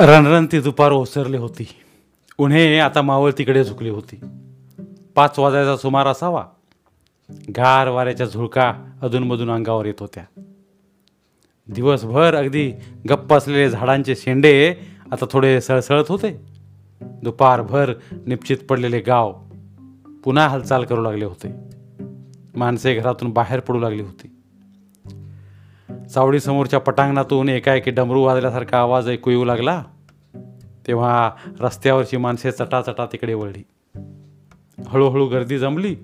रणरणती दुपार ओसरली होती. उन्हे आता मावळ तिकडे झुकली होती. पाच वाजायचा सुमार असावा. गार वाऱ्याच्या झुळका अधूनमधून अंगावर येत होत्या. दिवसभर अगदी गप्प असलेले झाडांचे शेंडे आता थोडे सळसळत होते. दुपारभर निश्चित पडलेले गाव पुन्हा हालचाल करू लागले होते. माणसे घरातून बाहेर पडू लागली होती. चावडीसमोरच्या पटांगणातून एकाएकी डमरू वाजल्यासारखा आवाज ऐकू येऊ लागला तेव्हा रस्त्यावरची माणसे चटाचटा तिकडे वळली. हळूहळू गर्दी जमली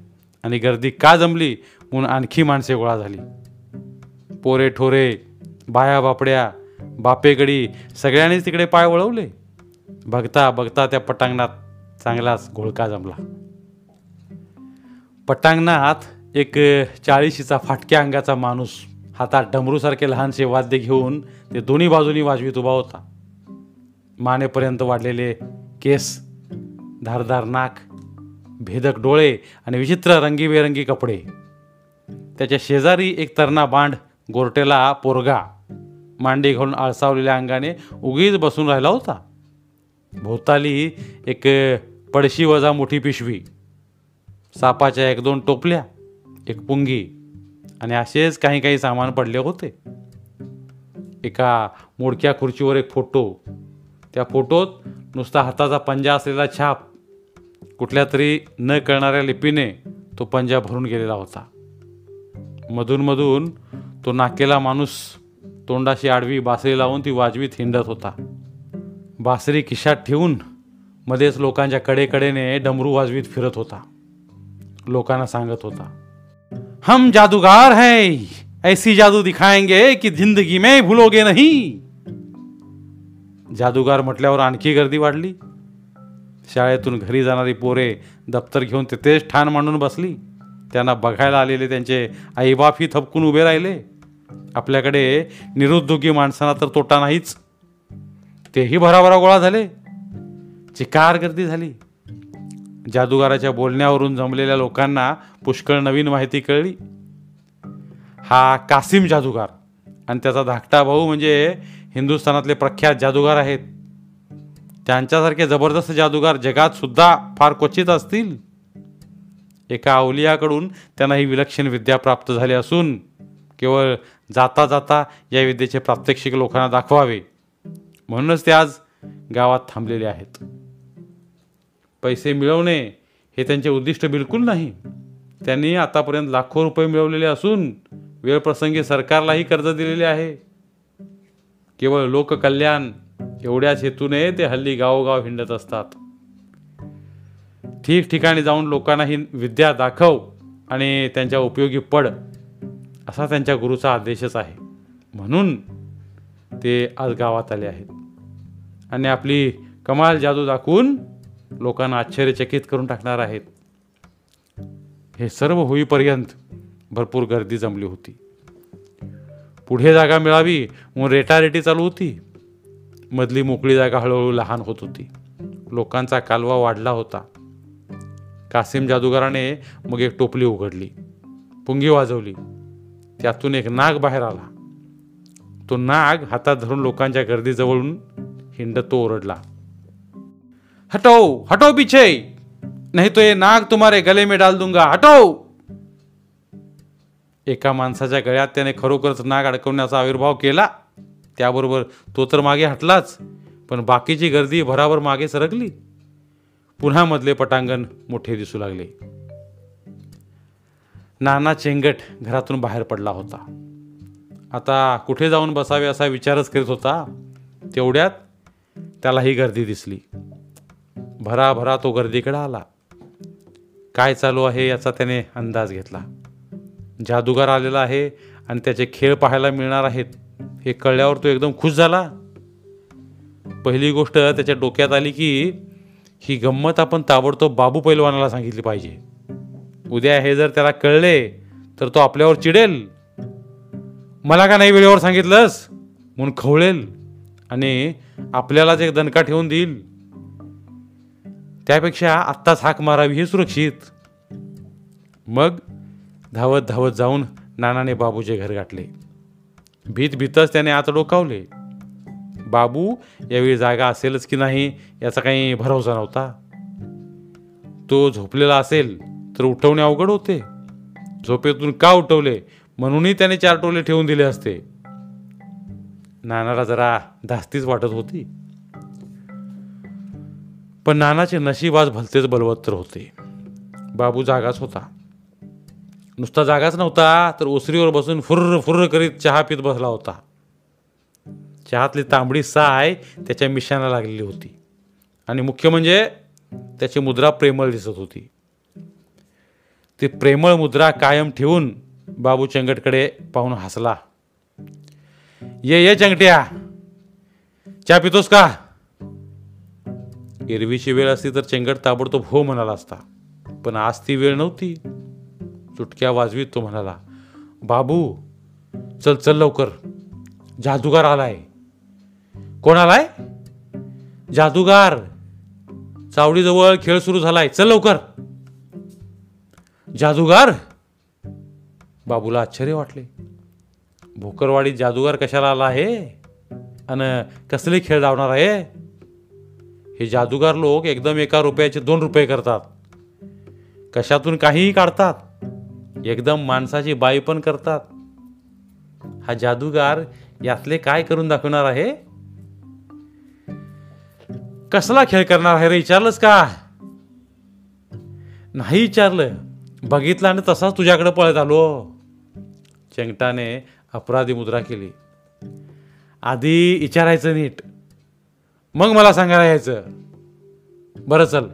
आणि गर्दी का जमली म्हणून आणखी माणसे गोळा झाली. पोरे ठोरे बाया बापड्या बापेगडी सगळ्यांनीच तिकडे पाय वळवले. बघता बघता त्या पटांगणात चांगलाच घोळका जमला. पटांगणात एक चाळीशीचा फाटक्या अंगाचा माणूस हातात डमरूसारखे लहानसे वाद्य घेऊन ते दोन्ही बाजूनी वाजवीत उभा होता. मानेपर्यंत वाढलेले केस धारदार नाक भेदक डोळे आणि विचित्र रंगीबेरंगी कपडे. त्याच्या शेजारी एक तरणा बांड गोरटेला पोरगा मांडी घालून आळसावलेल्या अंगाने उगीच बसून राहिला होता. भोवताली एक पडशी वजा मोठी पिशवी सापाच्या एक दोन टोपल्या एक पुंगी आणि असेच काही काही सामान पडले होते. एका मोडक्या खुर्चीवर एक फोटो. त्या फोटोत नुसता हाताचा पंजा असलेला छाप. कुठल्या तरी न कळणाऱ्या लिपीने तो पंजा भरून गेलेला होता. मधूनमधून तो नाकेला माणूस तोंडाशी आडवी बासरी लावून ती वाजवीत हिंडत होता. बासरी खिशात ठेवून मध्येच लोकांच्या कडेकडेने डमरू वाजवीत फिरत होता. लोकांना सांगत होता हम जादूगार है ऐसी जादू दिखाएंगे की जिंदगी में भूलोगे नहीं। जादूगार म्हटल्यावर आणखी गर्दी वाढली। शाळेतून घरी जाणारी पोरे दप्तर घेऊन तिथेच ठाण मांडून बसली। त्यांना बघायला आलेले त्यांचे आईबापही थपकून उभे राहिले। आपल्याकडे निरुद्योगी माणसांना तर तोटा नाहीच। तेही भराभरा गोळा झाले। चिकार गर्दी झाली। जादूगाराच्या बोलण्यावरून जमलेल्या लोकांना पुष्कळ नवीन माहिती कळली. हा कासिम जादूगार आणि त्याचा धाकटा भाऊ म्हणजे हिंदुस्थानातले प्रख्यात जादूगार आहेत. त्यांच्यासारखे जबरदस्त जादूगार जगात सुद्धा फार क्वचित असतील. एका अवलियाकडून त्यांना ही विलक्षण विद्या प्राप्त झाली असून केवळ जाता जाता या विद्येचे प्रात्यक्षिक लोकांना दाखवावे. म्हणूनच ते आज गावात थांबलेले आहेत. पैसे मिळवणे हे त्यांचे उद्दिष्ट बिलकुल नाही. त्यांनी आतापर्यंत लाखो रुपये मिळवलेले असून वेळप्रसंगी सरकारलाही कर्ज दिलेले आहे. केवळ लोककल्याण एवढ्याच हेतूने ते हल्ली गावोगाव हिंडत असतात. ठिकठिकाणी जाऊन लोकांना ही विद्या दाखव आणि त्यांच्या उपयोगी पड असा त्यांच्या गुरुचा आदेशच आहे. म्हणून ते आज गावात आले आहेत. आणि आपली कमाल जादू दाखवून लोकांना आश्चर्यचकित करून टाकणार आहेत. हे सर्व होईपर्यंत भरपूर गर्दी जमली होती. पुढे जागा मिळावी म्हणून रेटारेटी चालू होती. मधली मोकळी जागा हळूहळू लहान होत होती. लोकांचा कालवा वाढला होता. कासिम जादूगाराने मग एक टोपली उघडली. पुंगी वाजवली. त्यातून एक नाग बाहेर आला. तो नाग हातात धरून लोकांच्या गर्दीजवळून हिंड तो ओरडला. हटो हटो पीछे। नाही तो ये नाग तुम्हारे गले में डाल दूंगा। हटो। एका माणसाच्या गळ्यात त्याने खरोखरच नाग अडकवण्याचा आविर्भाव केला. त्याबरोबर तो तर मागे हटलाच पण बाकीची गर्दी भराभर मागे सरकली पुन्हा मधले पटांगण मोठे दिसू लागले. नाना चेंगट घरातून बाहेर पडला होता. आता कुठे जाऊन बसावे असा विचारच करीत होता. तेवढ्यात त्याला ही गर्दी दिसली. भराभरा तो गर्दीकडे आला. काय चालू आहे याचा त्याने अंदाज घेतला. जादूगार आलेला आहे आणि त्याचे खेळ पाहायला मिळणार आहेत हे कळल्यावर तो एकदम खुश झाला. पहिली गोष्ट त्याच्या डोक्यात आली की ही गंमत आपण ताबडतोब बाबू पैलवानाला सांगितली पाहिजे. उद्या हे जर त्याला कळले तर तो आपल्यावर चिडेल. मला का नाही वेळेवर सांगितलंस? म्हणून खवळेल आणि आपल्यालाच एक दणका ठेवून देईल. त्यापेक्षा आत्ताच हाक मारावी हे सुरक्षित. मग धावत धावत जाऊन नानाने बाबूचे घर गाठले. भीत भीतच त्याने आत डोकावले. बाबू यावेळी जागा असेलच की नाही याचा काही भरोसा नव्हता. तो झोपलेला असेल तर उठवणे अवघड होते. झोपेतून का उठवले? म्हणूनही त्याने चार टोले ठेवून दिले असते. नानाला जरा धास्तीच वाटत होती. पण नानाचे नशीब आज भलतेच बलवत्तर होते. बाबू जागाच होता. नुसता जागाच नव्हता तर ओसरीवर बसून फुर्र फुर्र करीत चहा पित बसला होता. चहातली तांबडी साय त्याच्या मिशाना लागलेली होती. आणि मुख्य म्हणजे त्याची मुद्रा प्रेमळ दिसत होती. ती प्रेमळ मुद्रा कायम ठेवून बाबू चंगटकडे पाहून हसला. ये ये चंगट्या! चहा पितोस का? एरवीची वेळ असती तर चेंगट ताबडतोब हो म्हणाला असता. पण आज ती वेळ नव्हती. चुटक्या वाजवीत तो म्हणाला बाबू चल चल लवकर. जादूगार आलाय. कोण आलाय जादूगार. चावडीजवळ खेळ सुरू झालाय. चल लवकर. जादूगार? बाबूला आश्चर्य वाटले. भोकरवाडीत जादूगार कशाला आला आहे? आणि कसले खेळ लावणार आहे? हे जादूगार लोक एकदम एका रुपयाचे दोन रुपये करतात. कशातून काहीही काढतात. एकदम माणसाची बाई पण करतात. हा जादूगार यातले काय करून दाखवणार आहे? कसला खेळ करणार आहे रे विचारलंस का? नाही विचारलं. बघितलं आणि तसाच तुझ्याकडे पळत आलो. चेंगटाने अपराधी मुद्रा केली. आधी विचारायचं नीट. मग मला सांगायला यायचं. बरं चल.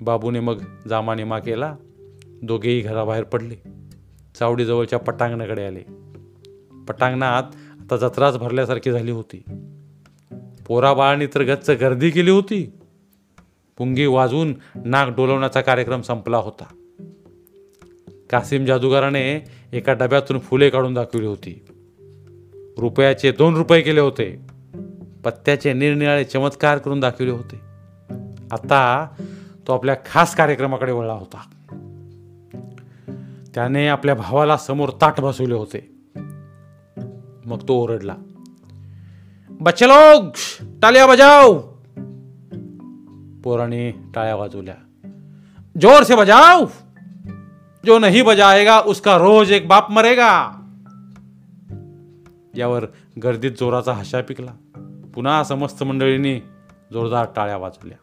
बाबूने मग जामानिमा केला. दोघेही घराबाहेर पडले. चावडीजवळच्या पटांगणाकडे आले. पटांगणात आता जत्राच भरल्यासारखी झाली होती. पोराबाळांनी तर गच्च गर्दी केली होती. पुंगी वाजवून नाक डोलवण्याचा कार्यक्रम संपला होता. कासिम जादूगाराने एका डब्यातून फुले काढून दाखवली होती. रुपयाचे दोन रुपये केले होते. पत्त्याचे निरनिराळे चमत्कार करून दाखवले होते. आता तो आपल्या खास कार्यक्रमाकडे वळला होता. त्याने आपल्या भावाला समोर ताट बसवले होते. मग तो ओरडला बच्चे लोग टाळ्या बजाव. पोराने टाळ्या वाजवल्या जोर से बजाव. जो नहीं बजाएगा उसका रोज एक बाप मरेगा. यावर गर्दीत जोराचा हशा पिकला. पुन्हा समस्त मंडळींनी जोरदार टाळ्या वाजवल्या.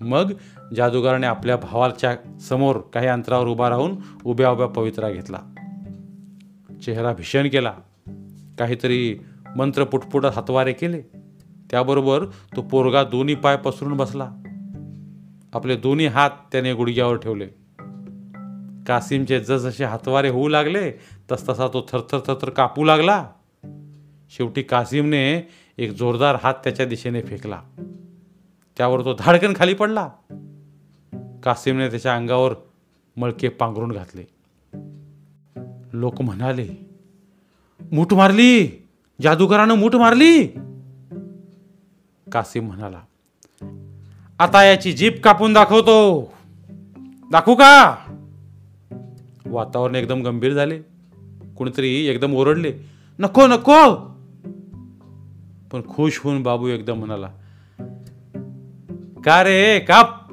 मग जादूगाराने आपल्या भावाच्या समोर काही अंतरावर उभा राहून उभ्या उभ्या पवित्रा घेतला. चेहरा भीषण केला. काहीतरी मंत्र पुटपुटत हातवारे केले. त्याबरोबर तो पोरगा दोन्ही पाय पसरून बसला. आपले दोन्ही हात त्याने गुडघ्यावर ठेवले. कासिमचे जसजसे हातवारे होऊ लागले तसतसा तो थरथर थरथर कापू लागला. शेवटी कासिमने एक जोरदार हात त्याच्या दिशेने फेकला. त्यावर तो धाडकन खाली पडला. कासिमने त्याच्या अंगावर मळके पांघरून घातले. लोक म्हणाले मूठ मारली जादूगरानं मूठ मारली. कासिम म्हणाला आता याची जीप कापून दाखवतो. दाखवू का? वातावरण एकदम गंभीर झाले. कुणीतरी एकदम ओरडले नको नको. पण खुश होऊन बाबू एकदम म्हणाला का रे काप.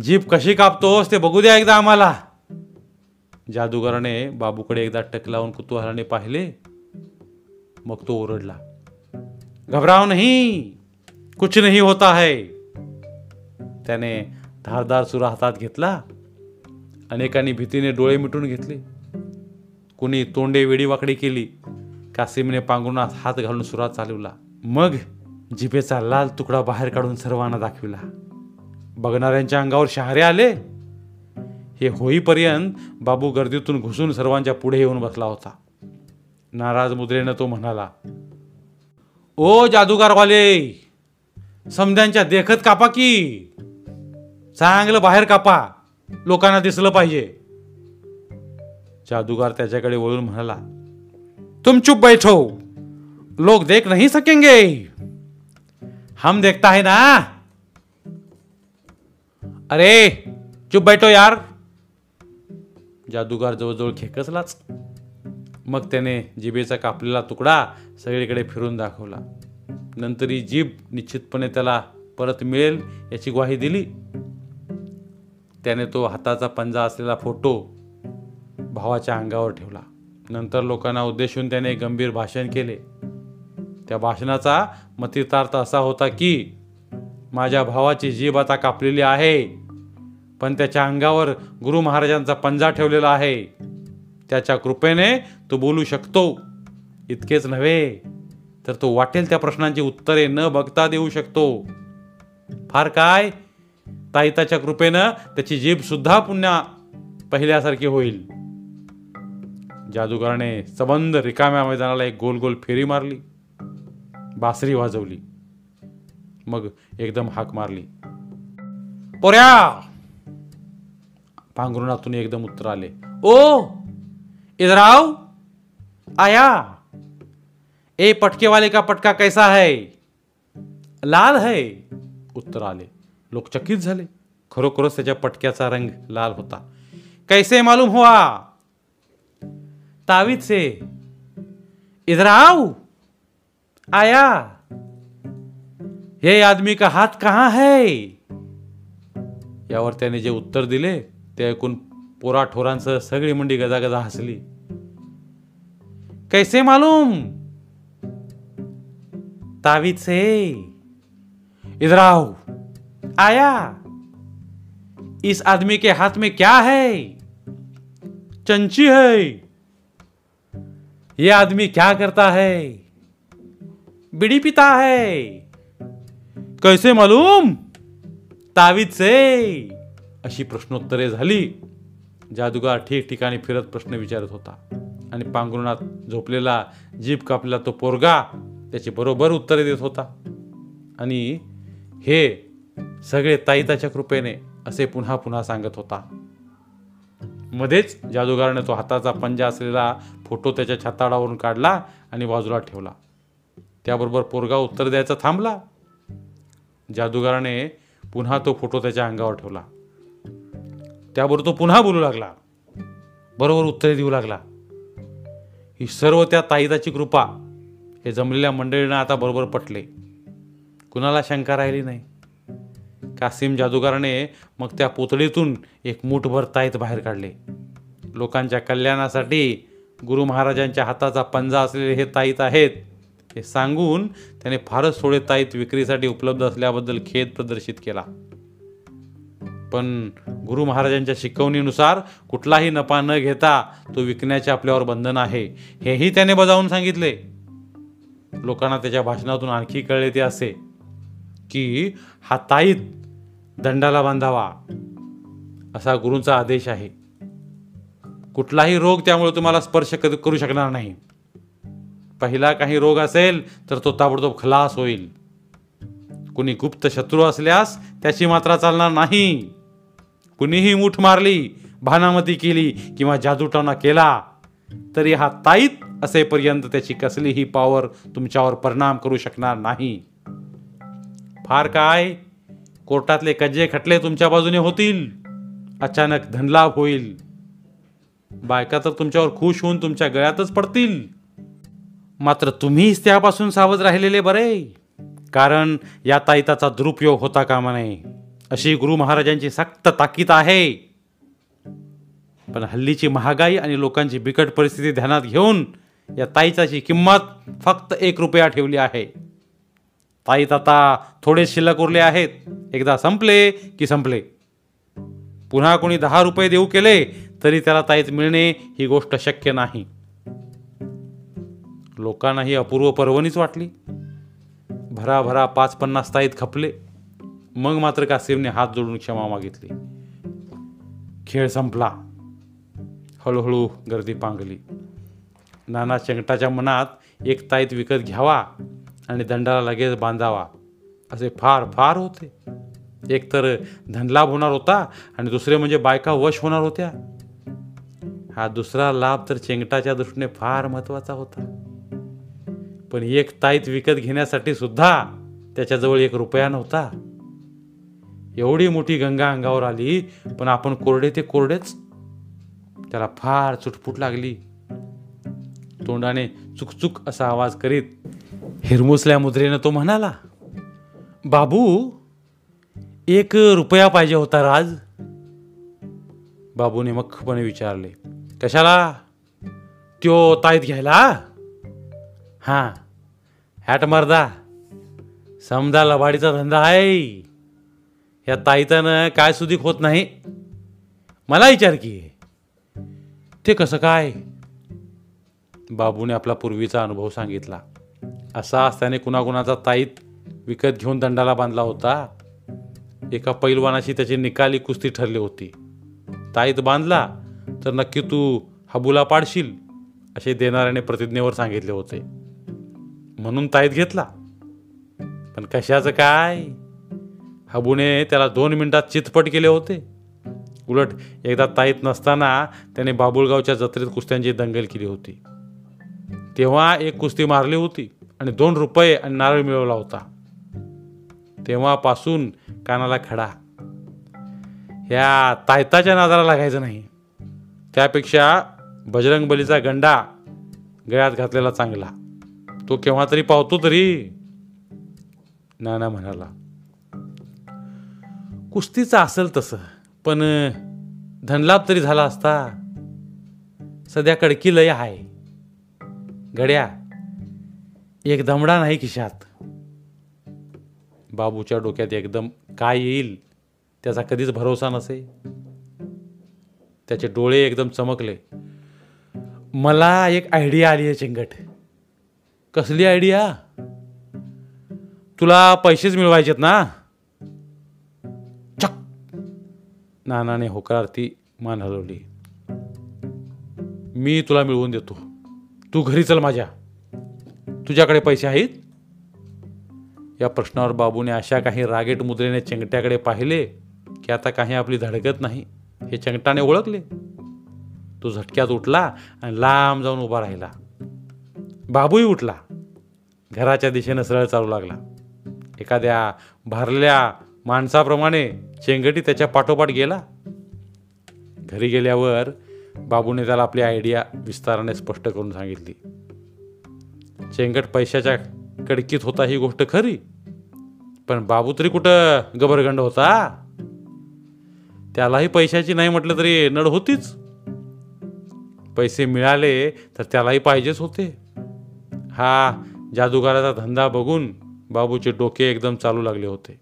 जीप कशी कापतोस ते बघू द्या एकदा आम्हाला. जादूगराने बाबूकडे एकदा टक लावून कुतूहलाने पाहिले. मग तो ओरडला घबराव नाही कुछ नाही होता है. त्याने धारदार सुरा हातात घेतला अनेकांनी भीतीने डोळे मिटून घेतले. कुणी तोंडे वेडीवाकडी केली कासिमने पांघरुणात हात घालून सुरात चालवला. मग जिभेचा लाल तुकडा बाहेर काढून सर्वांना दाखविला. बघणाऱ्यांच्या अंगावर शहारे आले. हे होईपर्यंत बाबू गर्दीतून घुसून सर्वांच्या पुढे येऊन बसला होता. नाराज मुद्रेनं तो म्हणाला ओ जादूगारवाले समध्यांच्या देखत कापा की. चांगलं बाहेर कापा. लोकांना दिसलं पाहिजे. जादूगार त्याच्याकडे वळून म्हणाला तुम चुप बैठो। लोग देख नहीं सकेंगे। हम देखता है ना। अरे चुप बैठो यार। जादूगार जवळजवळ खेकसलाच. मग त्याने जिभेचा कापलेला तुकडा सगळीकडे फिरून दाखवला. नंतर ही जीभ निश्चितपणे त्याला परत मिळेल याची ग्वाही दिली. त्याने तो हाताचा पंजा असलेला फोटो भावाच्या अंगावर ठेवला. नंतर लोकांना उद्देशून त्याने गंभीर भाषण केले. त्या भाषणाचा मतितार्थ असा होता की माझ्या भावाची जीभ आता कापलेली आहे पण त्याच्या अंगावर गुरु महाराजांचा पंजा ठेवलेला आहे. त्याच्या कृपेने तो बोलू शकतो. इतकेच नव्हे तर तो वाटेल त्या प्रश्नांची उत्तरे न बघता देऊ शकतो. फार काय? ताईताच्या कृपेनं त्याची जीभ सुद्धा पुन्हा पहिल्यासारखी होईल. जादूगाराने सबंध रिकाम्या मैदानाला एक गोल गोल फेरी मारली. बासरी वाजवली. मग एकदम हाक मारली. पोऱ्या! पांघरुणातून एकदम उत्तर आले. ओ! इधर आया! ए पटके वाले का पटका कैसा है? लाल है? उत्तर आले. लोक चकित झाले. खरोखरच त्याच्या पटक्याचा रंग लाल होता. कैसे मालूम हुआ? तावीत से इधर आओ आया हे आदमी का हात कहाँ है? यावर त्याने जे उत्तर दिले ते ऐकून पोरा ठोरांसह सगळी मंडी गजागजा हसली. कैसे मालूम तावीत से इधर आओ आया इस आदमी के हाथ में क्या है? चंची है ये आदमी क्या करता है? बीड़ी पीता है। कैसे मालूम? तावीद से। अशी प्रश्नोत्तरे झाली। जादूगार ठिकठिकाणी फिरत प्रश्न विचारत होता आणि पांघरुणात झोपलेला जीप कापलेला तो पोरगा त्याची बरोबर उत्तरे देत होता. आणि हे सगळे ताईताच्या कृपेने असे पुन्हा पुन्हा सांगत होता. मध्येच जादूगाराने तो हाताचा पंजा असलेला फोटो त्याच्या छाताडावरून काढला आणि बाजूला ठेवला. त्याबरोबर पोरगा उत्तर द्यायचा थांबला. जादूगाराने पुन्हा तो फोटो त्याच्या अंगावर ठेवला. त्याबरोबर तो पुन्हा बोलू लागला. बरोबर उत्तरे देऊ लागला. ही सर्व त्या ताईदाची कृपा हे जमलेल्या मंडळींना आता बरोबर पटले. कुणाला शंका राहिली नाही. कासिम जादूगाराने मग त्या पुतळीतून एक मूठभर ताईत बाहेर काढले. लोकांच्या कल्याणासाठी गुरु महाराजांच्या हाताचा पंजा असलेले हे ताईत आहेत हे सांगून त्याने फारच थोडे ताईत विक्रीसाठी उपलब्ध असल्याबद्दल खेद प्रदर्शित केला. पण गुरु महाराजांच्या शिकवणीनुसार कुठलाही नफा न घेता तो विकण्याचे आपल्यावर बंधन आहे हेही त्याने बजावून सांगितले. लोकांना त्याच्या भाषणातून आणखी कळले ते असे की हा ताईत दंडाला बांधावा असा गुरूंचा आदेश आहे. कुठलाही रोग त्यामुळे तुम्हाला स्पर्श करू शकणार नाही. पहिला काही रोग असेल तर तो ताबडतोब खलास होईल. कुणी गुप्त शत्रू असल्यास त्याची मात्रा चालणार नाही. कुणीही मूठ मारली भानामती केली किंवा जादूटोना केला तरी हा ताईत असेपर्यंत त्याची कसलीही पॉवर तुमच्यावर परिणाम करू शकणार नाही. फार काय कोर्टातले कज्जे खटले तुमच्या बाजूने होतील. अचानक धनलाभ होईल. बायका तर तुमच्यावर खुश होऊन तुमच्या गळ्यातच पडतील. मात्र तुम्हीच त्यापासून सावध राहिलेले बरे. कारण या ताईताचा दुरुपयोग होता कामा नये. अशी गुरु महाराजांची सक्त ताकीद आहे. पण हल्लीची महागाई आणि लोकांची बिकट परिस्थिती ध्यानात घेऊन या ताईचाची किंमत फक्त एक रुपया ठेवली आहे. ताईत आता थोडे शिल्लक उरले आहेत. एकदा संपले की संपले. पुन्हा कोणी दहा रुपये देऊ केले तरी त्याला ताईत मिळणे ही गोष्ट शक्य नाही. लोकांना ही अपूर्व पर्वणीच वाटली. भराभरा पाच पन्नास ताईत खपले. मग मात्र कासिमने हात जोडून क्षमा मागितली. खेळ संपला. हळूहळू गर्दी पांगली. नाना चंगटाच्या मनात एक ताईत विकत घ्यावा. आणि दंडाला लगेच बांधावा. असे फार फार होते. एक तर धनलाभ होणार होता आणि दुसरे म्हणजे बायका वश होणार होत्या. हा दुसरा लाभ तर चेंगटाच्या दृष्टीने फार महत्त्वाचा होता. पण एक ताईत विकत घेण्यासाठी सुद्धा त्याच्याजवळ एक रुपया नव्हता. एवढी मोठी गंगा अंगावर आली पण आपण कोरडे ते कोरडेच. त्याला फार चुटपुट लागली. तोंडाने चुकचुक असा आवाज करीत हिरमुसल्या मुद्रेनं तो म्हणाला बाबू एक रुपया पाहिजे होता राज. बाबूने मख्खपणे विचारले कशाला? त्यो ताईत घ्यायला? हां हॅट मर्दा. समजा लबाडीचा धंदा आहे. या ताईतानं काय सुधीक होत नाही. मला विचार की ते कसं काय? बाबूने आपला पूर्वीचा अनुभव सांगितला. असा त्याने कुणाकुणाचा ताईत विकत घेऊन दंडाला बांधला होता. एका पैलवानाशी त्याची निकाली कुस्ती ठरली होती. ताईत बांधला तर नक्की तू हबुला पाडशील असे देणाऱ्याने प्रतिज्ञेवर सांगितले होते. म्हणून ताईत घेतला. पण कशाचं काय? हबूने त्याला दोन मिनिटात चितपट केले होते. उलट एकदा ताईत नसताना त्याने बाबुळगावच्या जत्रेत कुस्त्यांची दंगल केली होती. तेव्हा एक कुस्ती मारली होती आणि दोन रुपये आणि नारळ मिळवला होता. तेव्हापासून कानाला खडा. ह्या तायताच्या नादाला लागायचं नाही. त्यापेक्षा बजरंग बलीचा गंडा गळ्यात घातलेला चांगला. तो केव्हा तरी पावतो तरी नाना म्हणाला कुस्तीचं असेल तसं पण धनलाभ तरी झाला असता. सध्या कडकी लय आहे. गड्या एक दमडा नाही खिशात. बाबूच्या डोक्यात एकदम काय येईल त्याचा कधीच भरोसा नसे. त्याचे डोळे एकदम चमकले. मला एक आयडिया आली आहे चिंगट. कसली आयडिया तुला पैसेच मिळवायचेत ना? चक! नानाने होकारार्थी मान हलवली. मी तुला मिळवून देतो. तू घरी चल माझ्या. तुझ्याकडे पैसे आहेत? या प्रश्नावर बाबूने अशा काही रागेट मुद्रेने चेंगट्याकडे पाहिले की आता काही आपली धडकत नाही. हे चंगटाने ओळखले. तो झटक्यात उठला आणि लांब जाऊन उभा राहिला. बाबूही उठला. घराच्या दिशेनं सरळ चालू लागला. एखाद्या भारल्या माणसाप्रमाणे चेंगटी त्याच्या पाठोपाठ गेला. घरी गेल्यावर बाबूने त्याला आपली आयडिया विस्ताराने स्पष्ट करून सांगितली. चेंगट पैशाच्या कडकीत होता ही गोष्ट खरी पण बाबू तरी कुठं गबरगंड होता? त्यालाही पैशाची नाही म्हटलं तरी नड होतीच. पैसे मिळाले तर त्यालाही पाहिजेच होते. हा जादूगाराचा धंदा बघून बाबूचे डोके एकदम चालू लागले होते.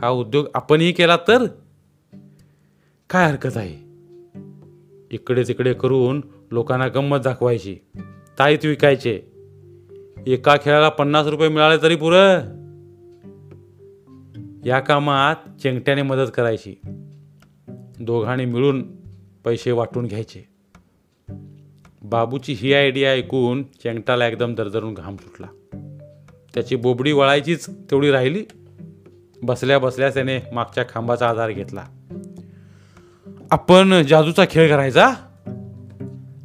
हा उद्योग आपणही केला तर? काय हरकत आहे? इकडे तिकडे करून लोकांना गंमत दाखवायची. ताईत विकायचे. एका खेळाला पन्नास रुपये मिळाले तरी पुरं. या कामात चेंगट्याने मदत करायची. दोघांनी मिळून पैसे वाटून घ्यायचे. बाबूची ही आयडिया ऐकून चेंगटाला एकदम दरदरून घाम सुटला. त्याची बोबडी वळायचीच तेवढी राहिली. बसल्या बसल्या त्याने मागच्या खांबाचा आधार घेतला. आपण जादूचा खेळ करायचा?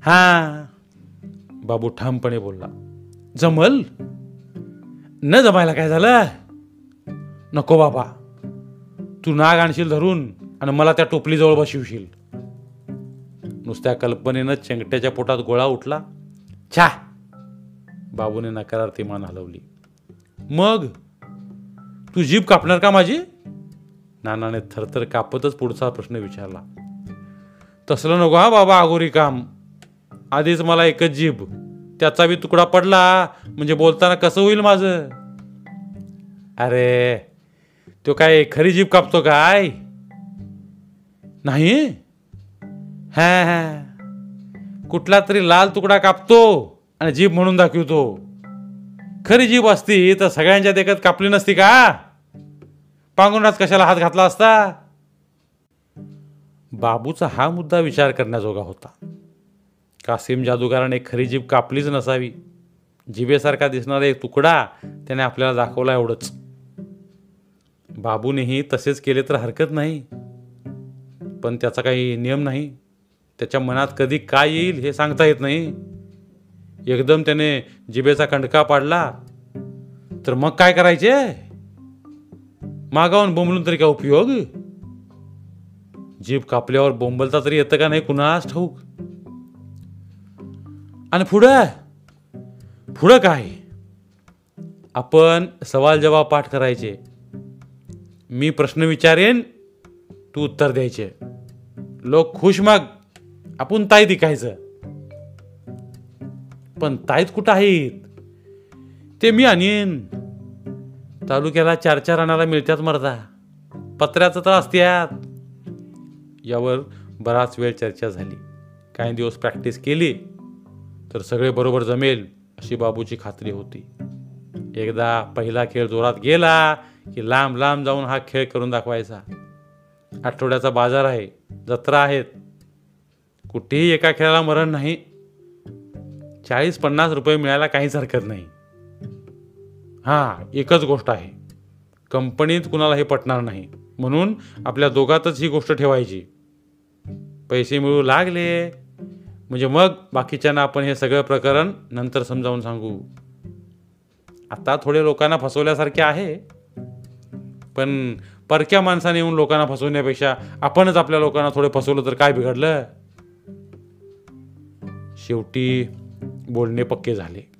हा. बाबू ठामपणे बोलला. जमल? न जमायला काय झालं? नको बाबा. तू नाग आणशील धरून आणि मला त्या टोपलीजवळ बशिवशील नुसत्या कल्पनेनं चेंगट्याच्या पोटात गोळा उठला. छा! बाबूने नकारार्थी मान हलवली. मग? तू जीभ कापणार का माझी? नानाने थरथर कापतच पुढचा प्रश्न विचारला. तसलं नको हा बाबा आगोरी काम. आधीच मला एकच जीभ. त्याचा बी तुकडा पडला. म्हणजे बोलताना कसं होईल माझं? अरे तो काय खरी जीभ कापतो काय? नाही? हा हा. कुठला तरी लाल तुकडा कापतो आणि जीभ म्हणून दाखवतो खरी जीभ असती तर सगळ्यांच्या देखत कापली नसती का? पांगुरात कशाला हात घातला असता? बाबूचा हा मुद्दा विचार करण्याजोगा होता. कासिम जादूगाराने खरी जीभ कापलीच नसावी. जिभेसारखा दिसणारा एक तुकडा त्याने आपल्याला दाखवला एवढंच. बाबूनेही तसेच केले तर हरकत नाही. पण त्याचा काही नियम नाही. त्याच्या मनात कधी काय येईल हे सांगता येत नाही. एकदम त्याने जिभेचा कंडका पाडला. तर मग काय करायचे? मागावून बोंबलून तरी काय उपयोग? जीभ कापल्यावर बोंबलता तरी येतं का नाही? कुणास ठाऊक? आणि पुढं? पुढं काय? आपण सवाल जवाब पाठ करायचे. मी प्रश्न विचारेन तू उत्तर द्यायचे. लोक खुश मग आपण ताईत ऐकायचं पण ताईत कुठं आहेत? ते मी आणीन. तालुक्याला चार चार आणायला मिळतात मर्दा. पत्र्याचं तर असत्यात. यावर बराच वेळ चर्चा झाली. काही दिवस प्रॅक्टिस केली तर सगळे बरोबर जमेल अशी बाबूची खात्री होती. एकदा पहिला खेळ जोरात गेला की लांब लांब जाऊन हा खेळ करून दाखवायचा. आठवड्याचा बाजार आहे जत्रा आहेत. कुठेही एका खेळाला मरण नाही. चाळीस पन्नास रुपये मिळायला काहीच हरकत नाही. हां एकच गोष्ट आहे. कंपनीत कुणाला हे पटणार नाही. म्हणून आपल्या दोघातच ही गोष्ट ठेवायची. पैसे मिळू लागले म्हणजे मग बाकीच्यांना आपण हे सगळं प्रकरण नंतर समजावून सांगू. आता थोडे लोकांना फसवल्यासारखे आहे पण परक्या माणसाने येऊन लोकांना फसवण्यापेक्षा आपणच आपल्या लोकांना थोडे फसवलं तर काय बिघडलं? शेवटी बोलणे पक्के झाले.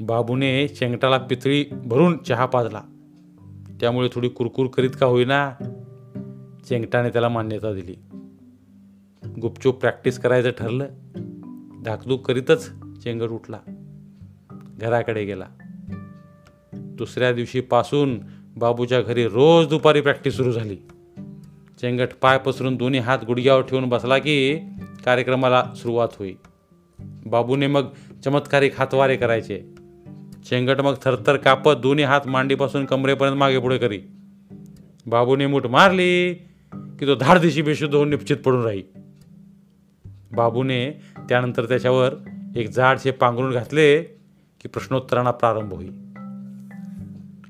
बाबूने शेंगटाला पितळी भरून चहा पाजला. त्यामुळे थोडी कुरकुर करीत का होईना? चेंगटाने त्याला मान्यता दिली. गुपचूप प्रॅक्टिस करायचं ठरलं. धाकधूक करीतच चेंगट उठला. घराकडे गेला. दुसऱ्या दिवशीपासून बाबूच्या घरी रोज दुपारी प्रॅक्टिस सुरू झाली. चेंगट पाय पसरून दोन्ही हात गुडघ्यावर ठेवून बसला की कार्यक्रमाला सुरुवात होई. बाबूने मग चमत्कारिक हातवारे करायचे. चेंगट मग थरथर कापत दोन्ही हात मांडीपासून कमरेपर्यंत मागे पुढे करी. बाबूने मूठ मारली की तो धाडदिशी बेशुद्ध होऊन निश्चित पडून राही. बाबूने त्यानंतर त्याच्यावर एक जाडसे पांघरून घातले की प्रश्नोत्तरांना प्रारंभ होईल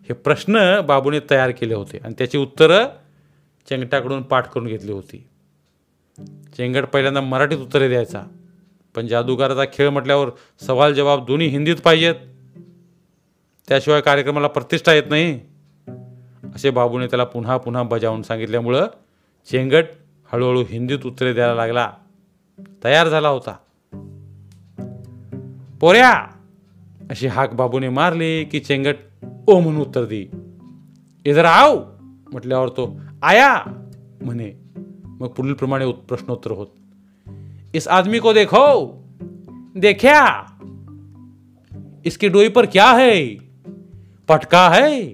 हे प्रश्न बाबूने तयार केले होते आणि त्याची उत्तरं चेंगटाकडून पाठ करून घेतली होती. चेंगट पहिल्यांदा मराठीत उत्तरे द्यायचा पण जादूगाराचा खेळ म्हटल्यावर सवाल जवाब दोन्ही हिंदीत पाहिजेत. त्याशिवाय कार्यक्रमाला प्रतिष्ठा येत नाही. असे बाबूने त्याला पुन्हा पुन्हा बजावून सांगितल्यामुळं चेंगट हळूहळू हिंदीत उत्तरे द्यायला लागला. तयार झाला होता. पोऱ्या! अशी हाक बाबूने मारली की चेंगट ओ म्हणून उत्तर दी. इधर आव म्हटल्यावर तो आया! म्हणे. मग पुढील प्रमाणे प्रश्नोत्तर होत. इस आदमी को देखो! देख्या! इसकी डोई पर क्या है? पटका है।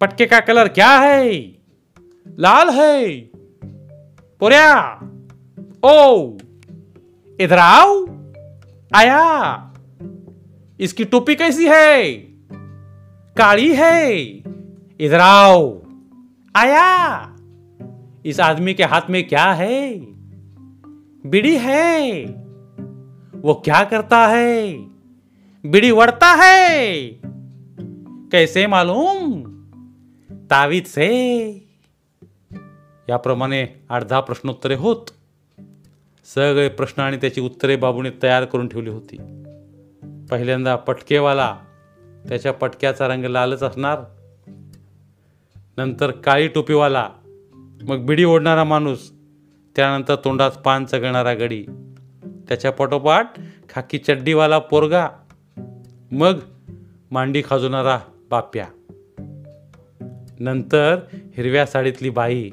पटके का कलर क्या है? लाल है। पोरिया। ओ। इधर आओ। आया। इसकी टोपी कैसी है? काली है। इधर आओ। आया। इस आदमी के हाथ में क्या है? बीड़ी है। वो क्या करता है? बीड़ी वड़ता है। कैसे मालूम? तावीत से। याप्रमाणे अर्धा प्रश्नोत्तरे होत। सगळे प्रश्न आणि त्याची उत्तरे बाबूने तयार करून ठेवली होती. पहिल्यांदा पटकेवाला त्याच्या पटक्याचा रंग लालच असणार. नंतर काळी टोपीवाला मग बिडी ओढणारा माणूस त्यानंतर तोंडात पान चगणारा गडी त्याच्या पाठोपाठ खाकी चड्डीवाला पोरगा मग मांडी खाजवणारा बाप्या. नंतर हिरव्या साडीतली बाई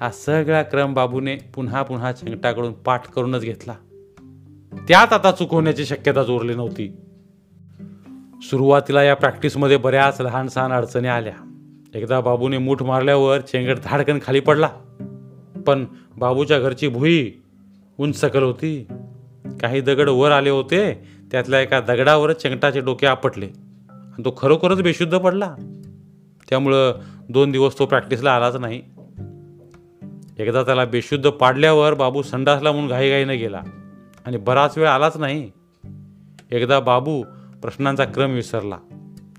हा सगळा क्रम बाबूने पुन्हा पुन्हा चंगटाकडून पाठ करूनच घेतला. त्यात आता चुकवण्याची शक्यताच उरली नव्हती. सुरुवातीला या प्रॅक्टिसमध्ये बऱ्याच लहान सहान अडचणी आल्या. एकदा बाबूने मूठ मारल्यावर चेंगट धाडकन खाली पडला. पण बाबूच्या घरची भुई उंच सकल होती. काही दगड वर आले होते त्यातल्या एका दगडावरच चेंगटाचे डोके आपटले. आणि तो खरोखरच बेशुद्ध पडला. त्यामुळं दोन दिवस तो प्रॅक्टिसला आलाच नाही. एकदा त्याला बेशुद्ध पाडल्यावर बाबू संडासला म्हणून घाईघाईनं गेला. आणि बराच वेळ आलाच नाही. एकदा बाबू प्रश्नांचा क्रम विसरला.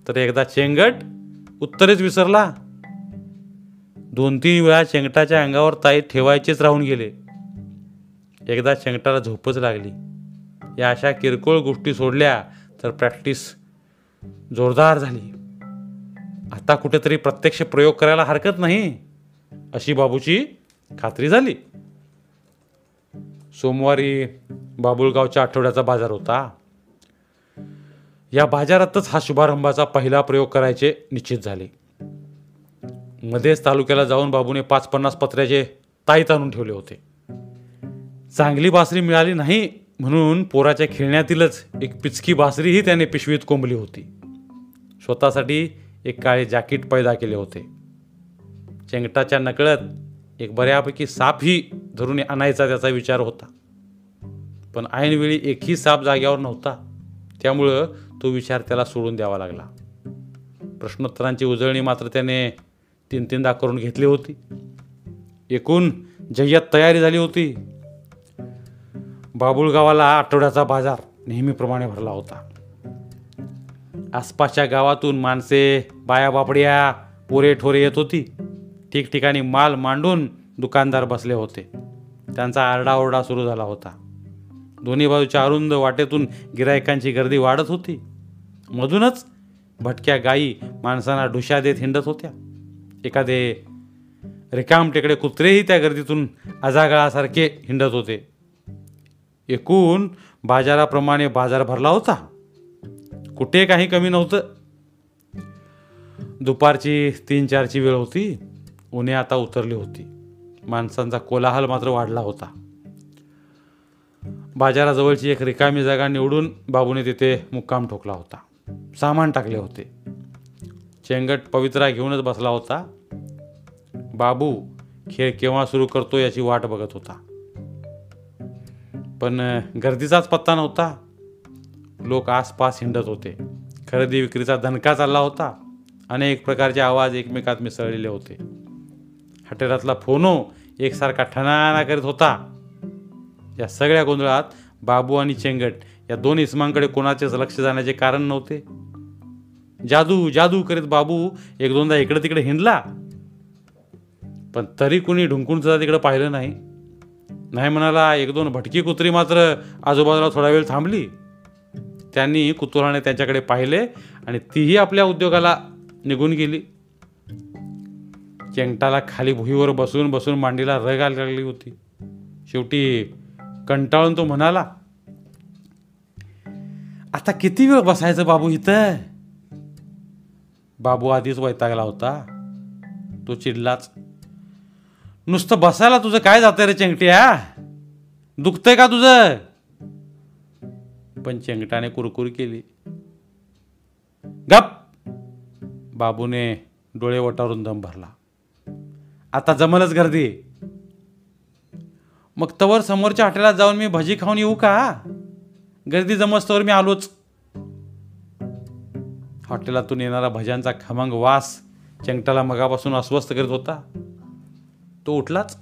तर एकदा चेंगट उत्तरेच विसरला. दोन तीन वेळा चेंगटाच्या अंगावर ताई ठेवायचेच राहून गेले. एकदा चेंगटाला झोपच लागली. या अशा किरकोळ गोष्टी सोडल्या तर प्रॅक्टिस जोरदार झाली. आता कुठेतरी प्रत्यक्ष प्रयोग करायला हरकत नाही अशी बाबूची खात्री झाली. सोमवारी बाबुळगावच्या आठवड्याचा बाजार होता. या बाजारातच हा शुभारंभाचा पहिला प्रयोग करायचे निश्चित झाले. मध्येच तालुक्याला जाऊन बाबूने पाच पन्नास पत्र्याचे ताईत आणून ठेवले होते. चांगली बासरी मिळाली नाही म्हणून पोराच्या खेळण्यातीलच एक पिचकी बासरीही त्याने पिशवीत कोंबली होती. स्वतःसाठी एक काळे जॅकेट पैदा केले होते. चेंगटाच्या नकळत एक बऱ्यापैकी सापही धरून आणायचा त्याचा विचार होता. पण ऐनवेळी एकही साप जाग्यावर नव्हता. त्यामुळं तो विचार त्याला सोडून द्यावा लागला. प्रश्नोत्तरांची उजळणी मात्र त्याने तीन तीनदा करून घेतली होती. एकूण जय्यत तयारी झाली होती. बाबुळगावाला आठवड्याचा बाजार नेहमीप्रमाणे भरला होता. आसपासच्या गावातून माणसे बाया बापड्या पोरे ठोरे येत होती. ठिकठिकाणी माल मांडून दुकानदार बसले होते. त्यांचा आरडाओरडा सुरू झाला होता. दोन्ही बाजूच्या अरुंद वाटेतून गिरायकांची गर्दी वाढत होती. मधूनच भटक्या गायी माणसांना ढुशा देत हिंडत होत्या. एखादे रिकाम टेकडे कुत्रेही त्या गर्दीतून अजागळासारखे हिंडत होते. एकूण बाजाराप्रमाणे बाजार भरला होता. कुठे काही कमी नव्हतं. दुपारची तीन चारची वेळ होती. उन्हे आता उतरली होती. माणसांचा कोलाहल मात्र वाढला होता. बाजाराजवळची एक रिकामी जागा निवडून बाबूने तिथे मुक्काम ठोकला होता. सामान टाकले होते. चेंगट पवित्रा घेऊनच बसला होता. बाबू खेळ केव्हा सुरू करतो याची वाट बघत होता. पण गर्दीचाच पत्ता नव्हता. लोक आसपास हिंडत होते. खरेदी विक्रीचा धनका चालला होता. अनेक प्रकारचे आवाज एकमेकात मिसळलेले होते. हटेरातला फोनो एकसारखा ठणाणा करीत होता. या सगळ्या गोंधळात बाबू आणि चेंगट या दोन इस्मांकडे कोणाचेच लक्ष जाण्याचे कारण नव्हते. जादू जादू करीत बाबू एक दोनदा इकडे तिकडे हिंडला. पण तरी कुणी ढुंकून सुद्धा तिकडे पाहिलं नाही. नाही म्हणाला एक दोन भटकी कुत्री मात्र आजूबाजूला थोडा वेळ थांबली. त्यांनी कुतुराने त्यांच्याकडे पाहिले आणि तीही आपल्या उद्योगाला निघून गेली. चेंगटाला खाली भुईवर बसून बसून मांडीला रग आली लागली होती. शेवटी कंटाळून तो म्हणाला आता किती वेळ बसायचं बाबू इथं? बाबू आधीच वैतागला होता. तो चिडलाच नुसतं बसायला तुझं काय जातं रे चेंगट्या? दुखतंय का तुझं? पण चेंगटाने कुरकुर केली. गप! बाबूने डोळे वटारून दम भरला. आता जमलच गर्दी. मग तवर समोरच्या हॉटेलात जाऊन मी भजी खाऊन येऊ का? गर्दी जमस्तवर मी आलोच. हॉटेलातून येणारा भज्यांचा खमंग वास चेंगटाला मगापासून अस्वस्थ करीत होता. तो उठलाच.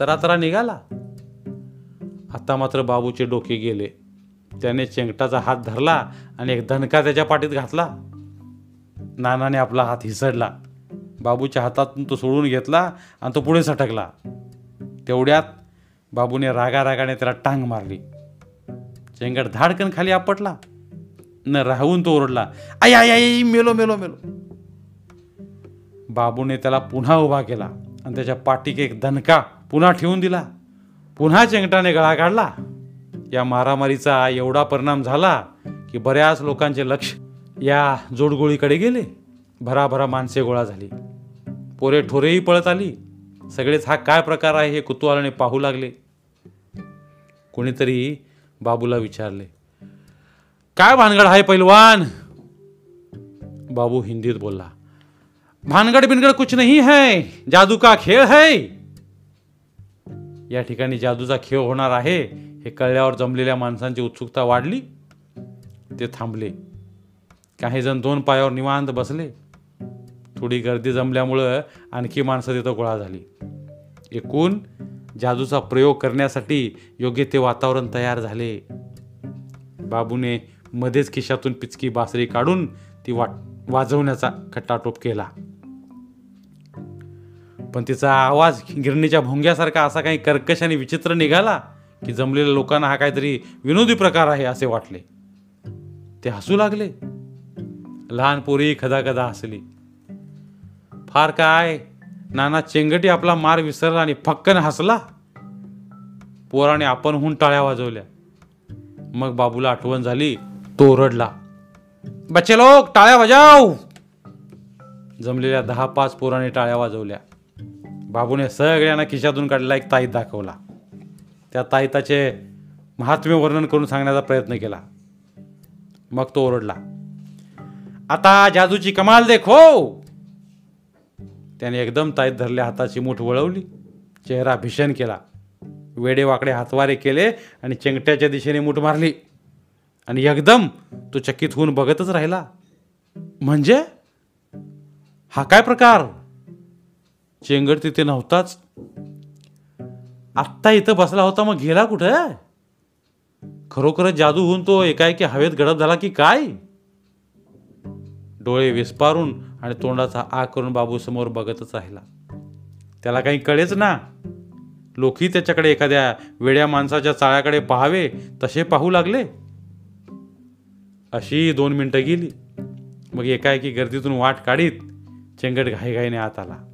तरा तरा निघाला. आता मात्र बाबूचे डोके गेले. त्याने चेंगटाचा हात धरला आणि एक धनका त्याच्या पाठीत घातला. नानाने आपला हात हिसडला. बाबूच्या हातातून तो सोडून घेतला आणि तो पुढे सटकला. तेवढ्यात बाबूने रागा रागाने त्याला टांग मारली. चेंगट धाडकन खाली आपटला. न राहून तो ओरडला आई आई आई मेलो मेलो मेलो. बाबूने त्याला पुन्हा उभा केला. आणि त्याच्या पाठीक एक दणका पुन्हा ठेवून दिला. पुन्हा चेंगटाने गळा काढला. या मारामारीचा एवढा परिणाम झाला की बऱ्याच लोकांचे लक्ष या जोडगोळीकडे गेले. भराभरा माणसे गोळा झाली. पोरे ठोरेही पळत आली. सगळेच हा काय प्रकार आहे? हे कुतूहलाने पाहू लागले. कोणीतरी बाबूला विचारले काय भानगड आहे पैलवान? बाबू हिंदीत बोलला भानगड बिनगड कुछ नाही है। जादू का खेळ है। या ठिकाणी जादूचा खेळ होणार आहे. हे कळल्यावर जमलेल्या माणसांची उत्सुकता वाढली. ते थांबले. काही जण दोन पायावर निवांत बसले. थोडी गर्दी जमल्यामुळं आणखी माणसं तिथं गोळा झाली. एकूण जादूचा प्रयोग करण्यासाठी योग्य ते वातावरण तयार झाले. बाबूने मध्येच खिशातून पिचकी बासरी काढून ती वाट वाजवण्याचा खट्टाटोप केला. पण तिचा आवाज गिरणीच्या भोंग्यासारखा असा काही कर्कश आणि विचित्र निघाला की जमलेल्या लोकांना हा काहीतरी विनोदी प्रकार आहे असे वाटले. ते हसू लागले. लहान पोरी खदाखदा हसली. फार काय? नाना चेंगटी आपला मार विसरला आणि फक्कन हसला? पोराने आपणहून टाळ्या वाजवल्या. मग बाबूला आठवण झाली तो ओरडला. बच्चे लोक टाळ्या वाजाव! जमलेल्या दहा पाच पोराने टाळ्या वाजवल्या. बाबूने सगळ्यांना खिशातून काढलेला एक ताईत दाखवला. त्या ताईताचे महात्म्य वर्णन करून सांगण्याचा प्रयत्न केला. मग तो ओरडला आता जादूची कमाल देखो! त्याने एकदम ताईत धरल्या हाताची मूठ वळवली चेहरा भीषण केला. वेडे वाकडे हातवारे केले आणि चेंगट्याच्या दिशेने मूठ मारली. आणि एकदम तो चकित होऊन बघतच राहिला. म्हणजे? हा काय प्रकार? चेंगड तिथे नव्हताच. आत्ता इथं बसला होता मग गेला कुठं? खरोखरच जादू होऊन तो एकाएकी हवेत गडप झाला की काय? डोळे विस्पारून आणि तोंडाचा आ करून बाबू समोर बघतच राहिला. त्याला काही कळेच ना. लोकही त्याच्याकडे एखाद्या वेड्या माणसाच्या चाळ्याकडे पाहावे तसे पाहू लागले. अशी दोन मिनटं गेली. मग एकाएकी गर्दीतून वाट काढीत चेंगट घाईघाईने आत आला.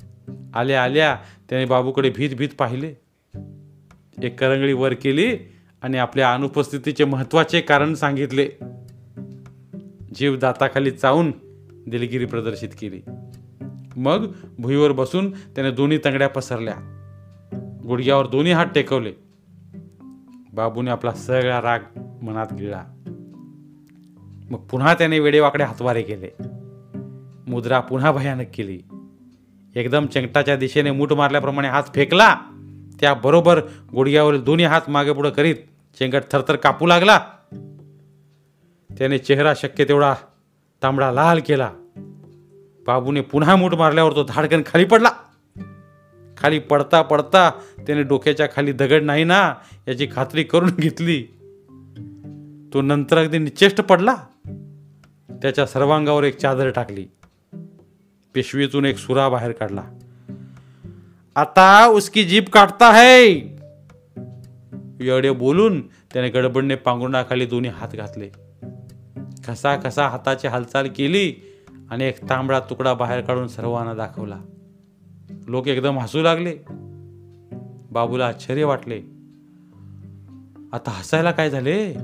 आल्या आल्या. त्याने बाबूकडे भीत भीत पाहिले. एक करंगळी वर केली आणि आपल्या अनुपस्थितीचे महत्त्वाचे कारण सांगितले. जीव दाताखाली चावून दिलगिरी प्रदर्शित केली. मग भुईवर बसून त्याने दोन्ही तंगड्या पसरल्या. गुडघ्यावर दोन्ही हात टेकवले. बाबूने आपला सगळा राग मनात गिळला. मग पुन्हा त्याने वेडेवाकडे हातवारे केले. मुद्रा पुन्हा भयानक केली. एकदम चेंगटाच्या दिशेने मूठ मारल्याप्रमाणे हात फेकला. त्याबरोबर गुडघ्यावरील दोन्ही हात मागे पुढे करीत चेंगट थरथर कापू लागला. त्याने चेहरा शक्य तेवढा तांबडा लाल केला. बाबूने पुन्हा मूठ मारल्यावर तो धाडकन खाली पडला. खाली पडता पडता त्याने डोक्याच्या खाली दगड नाही ना याची खात्री करून घेतली. तो नंतर अगदी निचेष्ट पडला. त्याच्या सर्वांगावर एक चादर टाकली. पिशवीतून एक सुरा बाहेर काढला. आता उसकी जीप काढता है. एवढे बोलून त्याने गडबडने पांघरुणाखाली दोन्ही हात घातले. कसा कसा हाताची हालचाल केली आणि एक तांबडा तुकडा बाहेर काढून सर्वांना दाखवला. लोक एकदम हसू लागले. बाबूला आश्चर्य वाटले. आता हसायला काय झाले?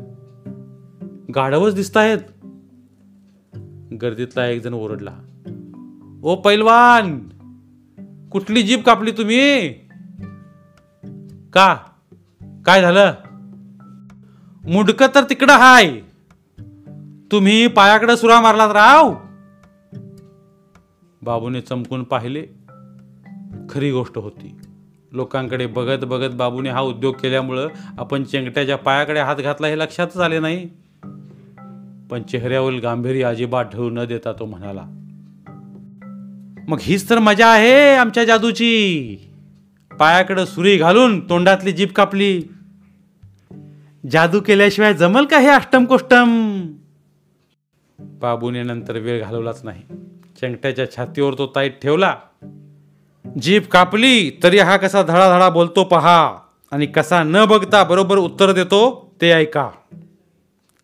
गाढवच दिसत आहेत गर्दीतला एक जण ओरडला. ओ पैलवान कुठली जीप कापली तुम्ही? का? काय झालं? मुडकं तर तिकडं हाय. तुम्ही पायाकडे सुरा मारलात राव. बाबूने चमकून पाहिले. खरी गोष्ट होती. लोकांकडे बघत बघत बाबूने हा उद्योग केल्यामुळं आपण चेंगट्याच्या पायाकडे हात घातला हे लक्षातच आले नाही. पण चेहऱ्यावरील गांभीर्य अजिबात ढळू न देता तो म्हणाला मग हीच तर मजा आहे आमच्या जादूची. पायाकडं सुरी घालून तोंडातली जीप कापली. जादू केल्याशिवाय जमल का हे अष्टम कोष्टम? बाबूने नंतर वेळ घालवलाच नाही. चंगट्याच्या छातीवर तो ताईत ठेवला. जीप कापली तरी हा कसा धडाधडा बोलतो पहा. आणि कसा न बघता बरोबर उत्तर देतो ते ऐका.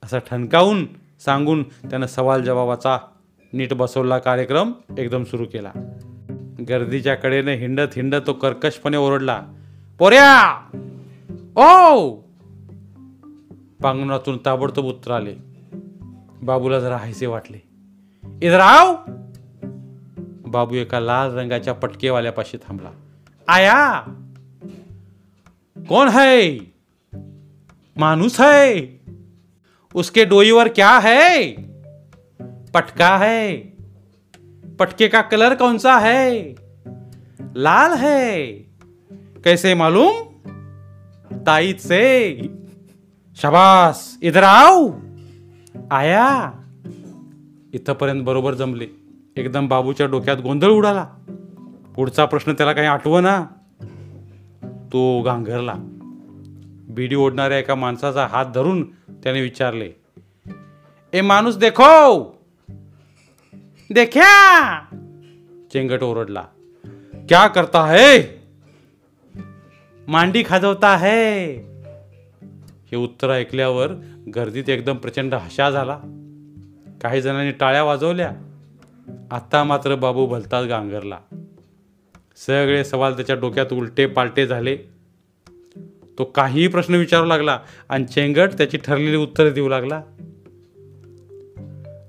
असं ठणकावून सांगून त्यानं सवाल जवाबाचा नीट बसवला कार्यक्रम एकदम सुरू केला. गर्दीच्या कडेने हिंडत हिंडत तो कर्कशपणे ओरडला पोऱ्या! ओ! पांगणातून ताबडतोब उत्तर आले. बाबूला जरा हायसे वाटले. इधर आव बाबू एका लाल रंगाच्या पटकेवाल्यापाशी थांबला. आया! कौन है? माणूस है? उसके डोईवर क्या है? पटका है। पटके का कलर कौन सा है? लाल है। कैसे मालूम? ताईत से। शबास इधर आओ। आया। इथपर्यंत बरोबर जमले। एकदम बाबूच्या डोक्यात गोंधळ उडाला. पुढचा प्रश्न त्याला काही आठवना? तो गांघरला बिडी ओढणाऱ्या एका माणसाचा हात धरून त्याने विचारले ए माणूस देखो! देख्या! चेंगट ओरडला. क्या करता है? मांडी खाजवता है. हे उत्तर ऐकल्यावर गर्दीत एकदम प्रचंड हशा झाला. काही जणांनी टाळ्या वाजवल्या. आता मात्र बाबू भलताच गांगरला. सगळे सवाल त्याच्या डोक्यात उलटे पालटे झाले. तो काहीही प्रश्न विचारू लागला आणि चेंगट त्याची ठरलेली उत्तरे देऊ लागला.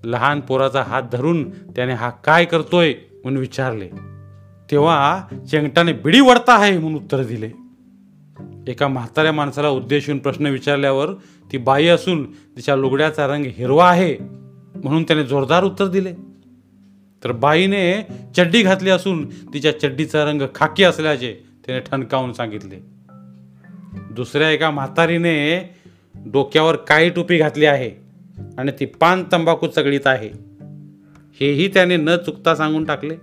लहान पोराचा हात धरून त्याने हा काय करतोय म्हणून विचारले. तेव्हा चेंगटाने बिडी वडता आहे म्हणून उत्तर दिले. एका म्हाताऱ्या माणसाला उद्देशून प्रश्न विचारल्यावर ती बाई असून तिच्या लुगड्याचा रंग हिरवा आहे म्हणून त्याने जोरदार उत्तर दिले. तर बाईने चड्डी घातली असून तिच्या चड्डीचा रंग खाकी असल्याचे त्याने ठणकावून सांगितले. दुसऱ्या एका म्हातारीने डोक्यावर काळी टोपी घातली आहे. आणि ती पान तंबाखू चगळीत आहे. हेही त्याने न चुकता सांगून टाकले.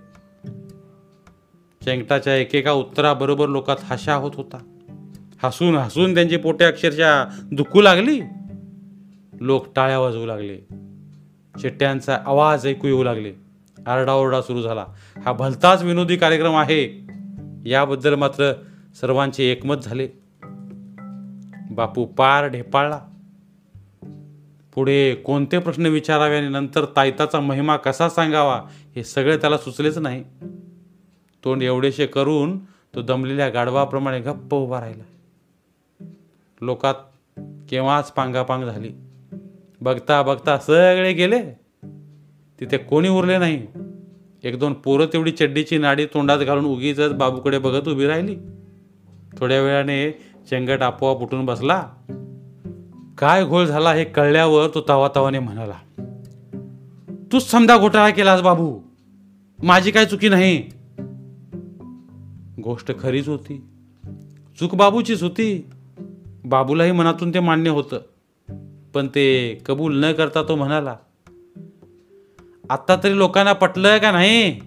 चेंगटाच्या एकेका उत्तराबरोबर लोकात हशा होत होता. हसून हसून त्यांची पोटे अक्षरशः दुखू लागली. लोक टाळ्या वाजवू लागले. चिट्ट्यांचा आवाज ऐकू येऊ लागले. आरडाओरडा सुरू झाला. हा भलताच विनोदी कार्यक्रम आहे. याबद्दल मात्र सर्वांचे एकमत झाले. बापू पार ढेपाळला. पुढे कोणते प्रश्न विचारावे आणि नंतर तायताचा महिमा कसा सांगावा हे सगळे त्याला सुचलेच नाही. तोंड एवढेसे करून तो दमलेल्या गाढवाप्रमाणे गप्प उभा राहिला. लोकात केव्हाच पांगापांग झाली. बघता बघता सगळे गेले. तिथे कोणी उरले नाही. एक दोन पोरं तेवढी चड्डीची नाडी तोंडात घालून उगीच बाबूकडे बघत उभी राहिली. थोड्या वेळाने चेंगट आपोआप उठून बसला. काय घोळ झाला हे कळल्यावर तो तवा तवाने म्हणाला तूच समजा घोटाळा केलास बाबू. माझी काय चुकी नाही. गोष्ट खरीच होती. चूक बाबूचीच होती. बाबूलाही मनातून ते मान्य होतं. पण ते कबूल न करता तो म्हणाला आत्ता तरी लोकांना पटलं का नाही?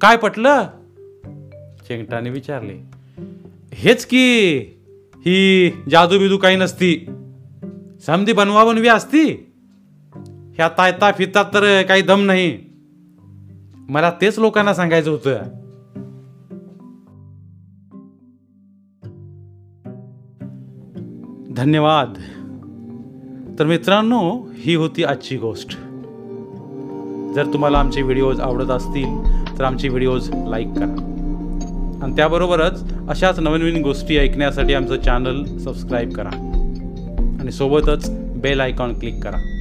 काय पटलं? चेंगटाने विचारले. हेच की ही जादू बिदू काही नसती. समधी बनवा बनवी असती. ह्या तायता फितात तर काही दम नाही. मला तेच लोकांना सांगायचं होतं. धन्यवाद. तर मित्रांनो ही होती आजची गोष्ट. जर तुम्हाला आमचे व्हिडिओज आवडत असतील तर आमचे व्हिडिओज लाईक करा. आणि त्याबरोबरच अशाच नवीन नवीन गोष्टी ऐकण्यासाठी आमचं चॅनल सबस्क्राईब करा. आणि सोबतच बेल आयकॉन क्लिक करा.